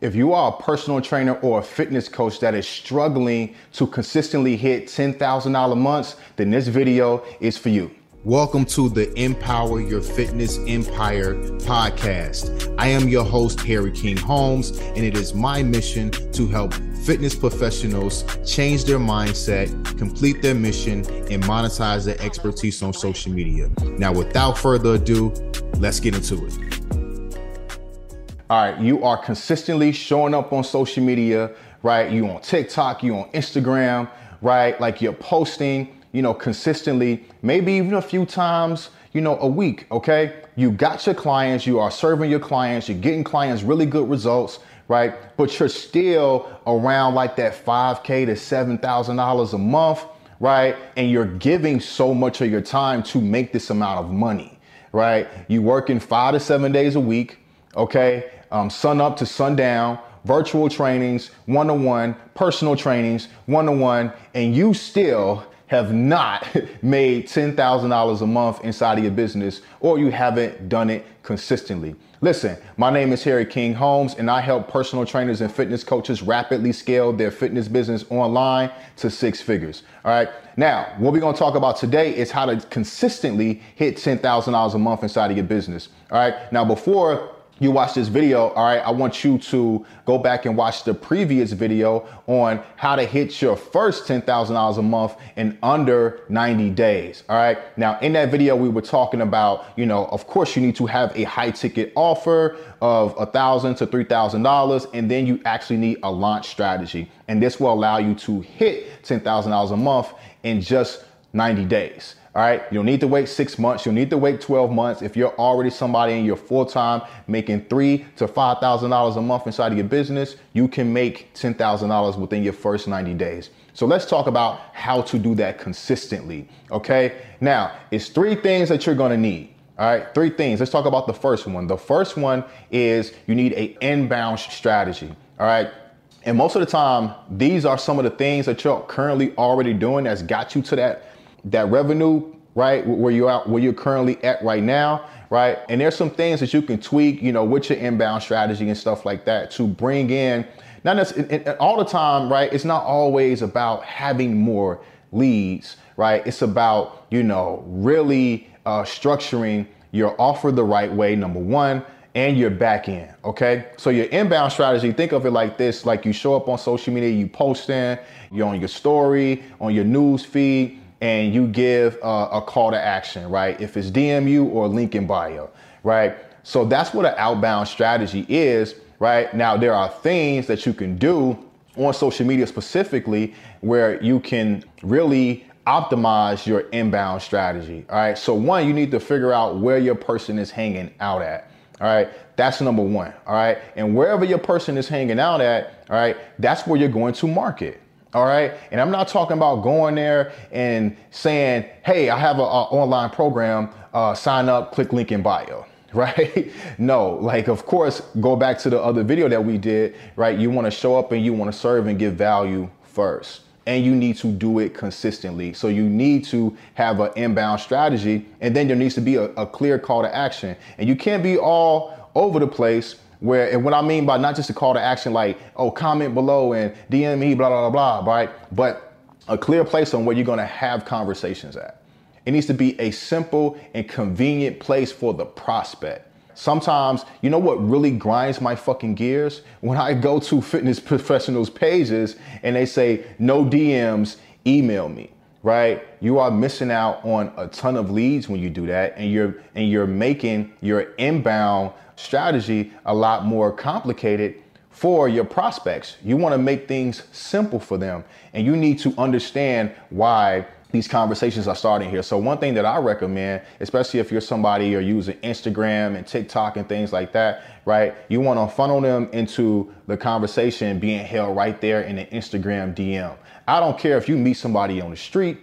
If you are a personal trainer or a fitness coach that is struggling to consistently hit $10,000 months, then this video is for you. Welcome to the Empower Your Fitness Empire podcast. I am your host, Harry King Holmes, and it is my mission to help fitness professionals change their mindset, complete their mission, and monetize their expertise on social media. Now, without further ado, let's get into it. All right, you are consistently showing up on social media, right? You on TikTok, you on Instagram, right? Like you're posting, you know, consistently, maybe even a few times, you know, a week, okay? You got your clients, you are serving your clients, you're getting clients really good results, right? But you're still around like that 5K to $7,000 a month, right? And you're giving so much of your time to make this amount of money, right? You working five to seven days a week, okay? Um, sun up to sundown, virtual trainings, one on one, personal trainings, one on one, and you still have not made $10,000 a month inside of your business or you haven't done it consistently. Listen, my name is Harry King Holmes and I help personal trainers and fitness coaches rapidly scale their fitness business online to six figures. All right. Now, what we're going to talk about today is how to consistently hit $10,000 a month inside of your business. All right. Now, before you watch this video, all right, I want you to go back and watch the previous video on how to hit your first $10,000 a month in under 90 days. All right. Now, in that video, we were talking about, you know, of course, you need to have a high ticket offer of a thousand to three thousand dollars, and then you actually need a launch strategy. And this will allow you to hit $10,000 a month in just 90 days. All right. You don't need to wait six months. You'll need to wait 12 months. If you're already somebody and you're full time making three to five thousand dollars a month inside of your business, you can make ten thousand dollars within your first 90 days. So let's talk about how to do that consistently. Okay. Now, it's three things that you're gonna need. All right, three things. Let's talk about the first one. The first one is you need a inbound strategy. All right. And most of the time, these are some of the things that you're currently already doing that's got you to that that revenue, right, where you're at, where you're currently at right now, right? And there's some things that you can tweak, you know, with your inbound strategy and stuff like that to bring in, not necessarily all the time, right? It's not always about having more leads, right? It's about, you know, really uh, structuring your offer the right way, number one, and your back end. Okay. So your inbound strategy, think of it like this like you show up on social media, you post in, you're on your story, on your news feed, and you give uh, a call to action, right? If it's DMU or link in bio, right? So that's what an outbound strategy is, right? Now, there are things that you can do on social media specifically where you can really optimize your inbound strategy. All right. So, one, you need to figure out where your person is hanging out at. All right. That's number one. All right. And wherever your person is hanging out at, all right, that's where you're going to market. All right. And I'm not talking about going there and saying, hey, I have an online program, uh, sign up, click link in bio. Right? no, like, of course, go back to the other video that we did, right? You want to show up and you want to serve and give value first. And you need to do it consistently. So you need to have an inbound strategy, and then there needs to be a, a clear call to action. And you can't be all over the place where, and what I mean by not just a call to action like, oh, comment below and DM me, blah, blah, blah, blah, right? But a clear place on where you're gonna have conversations at. It needs to be a simple and convenient place for the prospect. Sometimes, you know what really grinds my fucking gears? When I go to fitness professionals' pages and they say, no DMs, email me right? You are missing out on a ton of leads when you do that, and you're and you're making your inbound strategy a lot more complicated for your prospects. You want to make things simple for them, and you need to understand why these conversations are starting here. So one thing that I recommend, especially if you're somebody you're using Instagram and TikTok and things like that, right? You want to funnel them into the conversation being held right there in the Instagram DM. I don't care if you meet somebody on the street,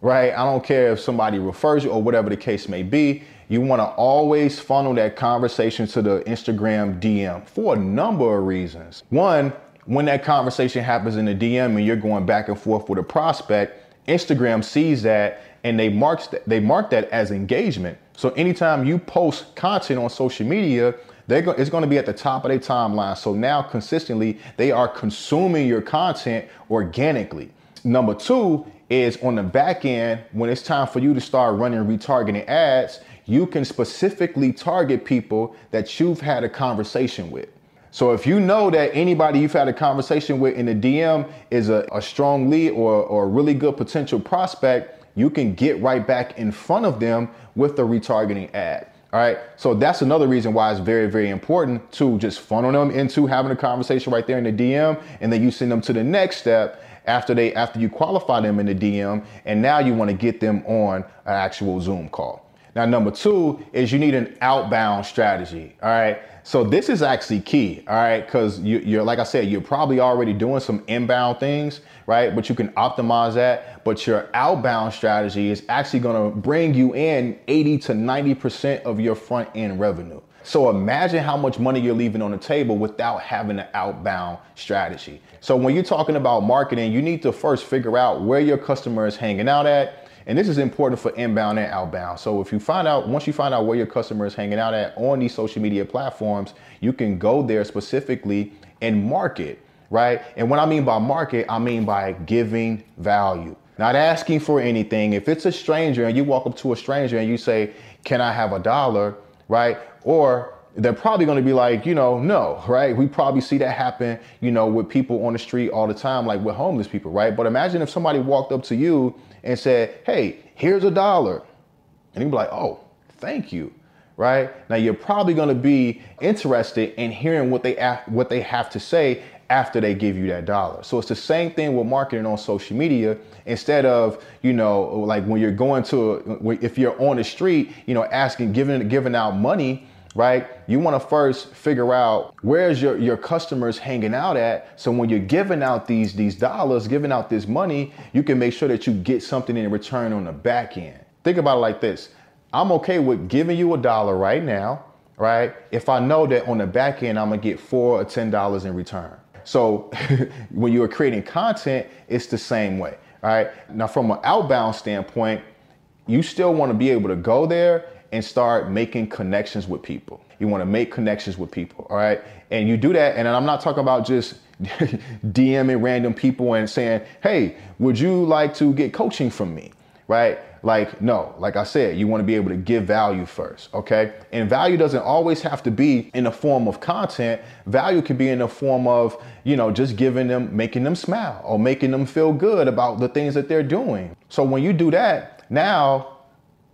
right? I don't care if somebody refers you or whatever the case may be. You want to always funnel that conversation to the Instagram DM for a number of reasons. One, when that conversation happens in the DM and you're going back and forth with a prospect, Instagram sees that and they that, they mark that as engagement. So anytime you post content on social media, They're go- it's going to be at the top of their timeline. So now consistently, they are consuming your content organically. Number two is on the back end, when it's time for you to start running retargeting ads, you can specifically target people that you've had a conversation with. So if you know that anybody you've had a conversation with in the DM is a, a strong lead or, or a really good potential prospect, you can get right back in front of them with the retargeting ad. All right. So that's another reason why it's very, very important to just funnel them into having a conversation right there in the DM. And then you send them to the next step after they after you qualify them in the DM. And now you want to get them on an actual Zoom call. Now, number two is you need an outbound strategy. All right. So this is actually key. All right. Cause you, are like I said, you're probably already doing some inbound things, right? But you can optimize that. But your outbound strategy is actually going to bring you in 80 to 90% of your front end revenue. So imagine how much money you're leaving on the table without having an outbound strategy. So when you're talking about marketing, you need to first figure out where your customer is hanging out at and this is important for inbound and outbound. So if you find out, once you find out where your customer is hanging out at on these social media platforms, you can go there specifically and market, right? And what I mean by market, I mean by giving value, not asking for anything. If it's a stranger and you walk up to a stranger and you say, Can I have a dollar, right? Or they're probably going to be like, you know, no, right? We probably see that happen, you know, with people on the street all the time, like with homeless people, right? But imagine if somebody walked up to you and said, hey, here's a dollar. And you'd be like, oh, thank you, right? Now you're probably going to be interested in hearing what they what they have to say after they give you that dollar. So it's the same thing with marketing on social media. Instead of, you know, like when you're going to, if you're on the street, you know, asking, giving, giving out money, right? You want to first figure out where's your, your customers hanging out at. So when you're giving out these, these dollars, giving out this money, you can make sure that you get something in return on the back end. Think about it like this. I'm okay with giving you a dollar right now, right? If I know that on the back end, I'm gonna get four or $10 in return. So when you're creating content, it's the same way, right? Now from an outbound standpoint, you still wanna be able to go there and start making connections with people. You want to make connections with people, all right? And you do that, and I'm not talking about just DMing random people and saying, hey, would you like to get coaching from me, right? Like, no, like I said, you want to be able to give value first, okay? And value doesn't always have to be in the form of content. Value can be in the form of, you know, just giving them, making them smile or making them feel good about the things that they're doing. So when you do that, now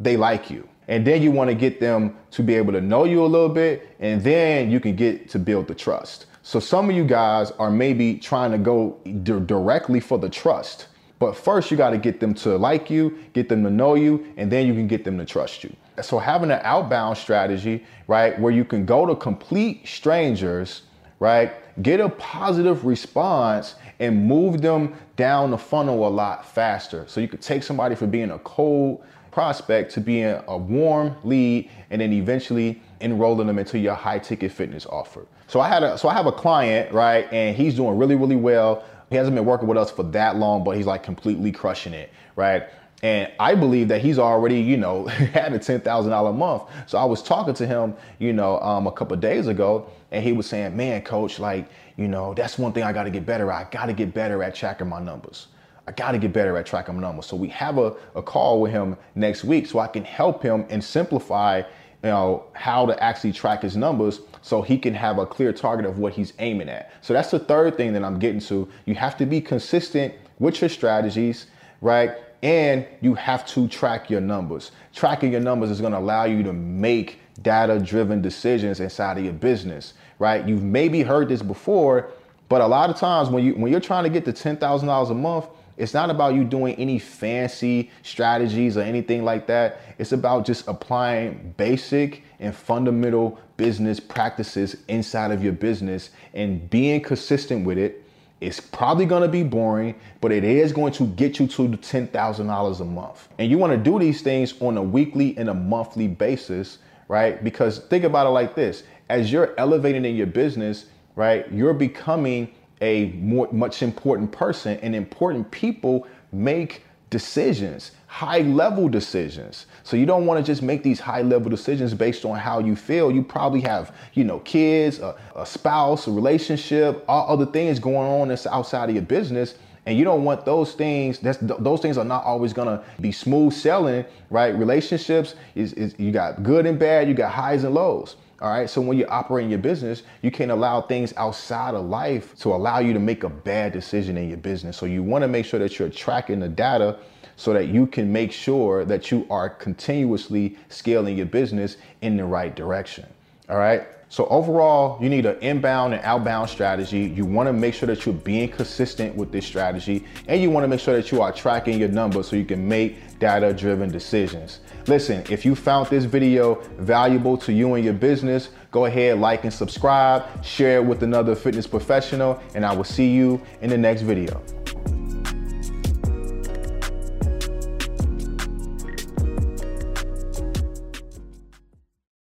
they like you. And then you want to get them to be able to know you a little bit, and then you can get to build the trust. So some of you guys are maybe trying to go d- directly for the trust. But first, you got to get them to like you, get them to know you, and then you can get them to trust you. So, having an outbound strategy, right, where you can go to complete strangers, right, get a positive response and move them down the funnel a lot faster. So, you could take somebody from being a cold, prospect to being a warm lead and then eventually enrolling them into your high ticket fitness offer. So I had a so I have a client, right? And he's doing really, really well. He hasn't been working with us for that long, but he's like completely crushing it, right? And I believe that he's already, you know, had a ten thousand dollar month. So I was talking to him, you know, um, a couple days ago, and he was saying, "Man, coach, like, you know, that's one thing I got to get better at. I got to get better at tracking my numbers." I got to get better at tracking numbers. So we have a, a call with him next week so I can help him and simplify, you know, how to actually track his numbers so he can have a clear target of what he's aiming at. So that's the third thing that I'm getting to. You have to be consistent with your strategies, right? And you have to track your numbers. Tracking your numbers is going to allow you to make data driven decisions inside of your business, right? You've maybe heard this before, but a lot of times when you when you're trying to get to $10,000 a month, it's not about you doing any fancy strategies or anything like that. It's about just applying basic and fundamental business practices inside of your business and being consistent with it. It's probably gonna be boring, but it is going to get you to the $10,000 a month. And you wanna do these things on a weekly and a monthly basis, right? Because think about it like this as you're elevating in your business, right, you're becoming a more much important person and important people make decisions, high level decisions. So you don't want to just make these high level decisions based on how you feel. You probably have, you know, kids, a, a spouse, a relationship, all other things going on that's outside of your business and you don't want those things that's those things are not always gonna be smooth selling right relationships is, is you got good and bad you got highs and lows all right. So when you're operating your business, you can't allow things outside of life to allow you to make a bad decision in your business. So you want to make sure that you're tracking the data so that you can make sure that you are continuously scaling your business in the right direction. All right. So overall, you need an inbound and outbound strategy. You want to make sure that you're being consistent with this strategy and you want to make sure that you are tracking your numbers so you can make data driven decisions. Listen, if you found this video valuable to you and your business, go ahead, like and subscribe, share it with another fitness professional, and I will see you in the next video.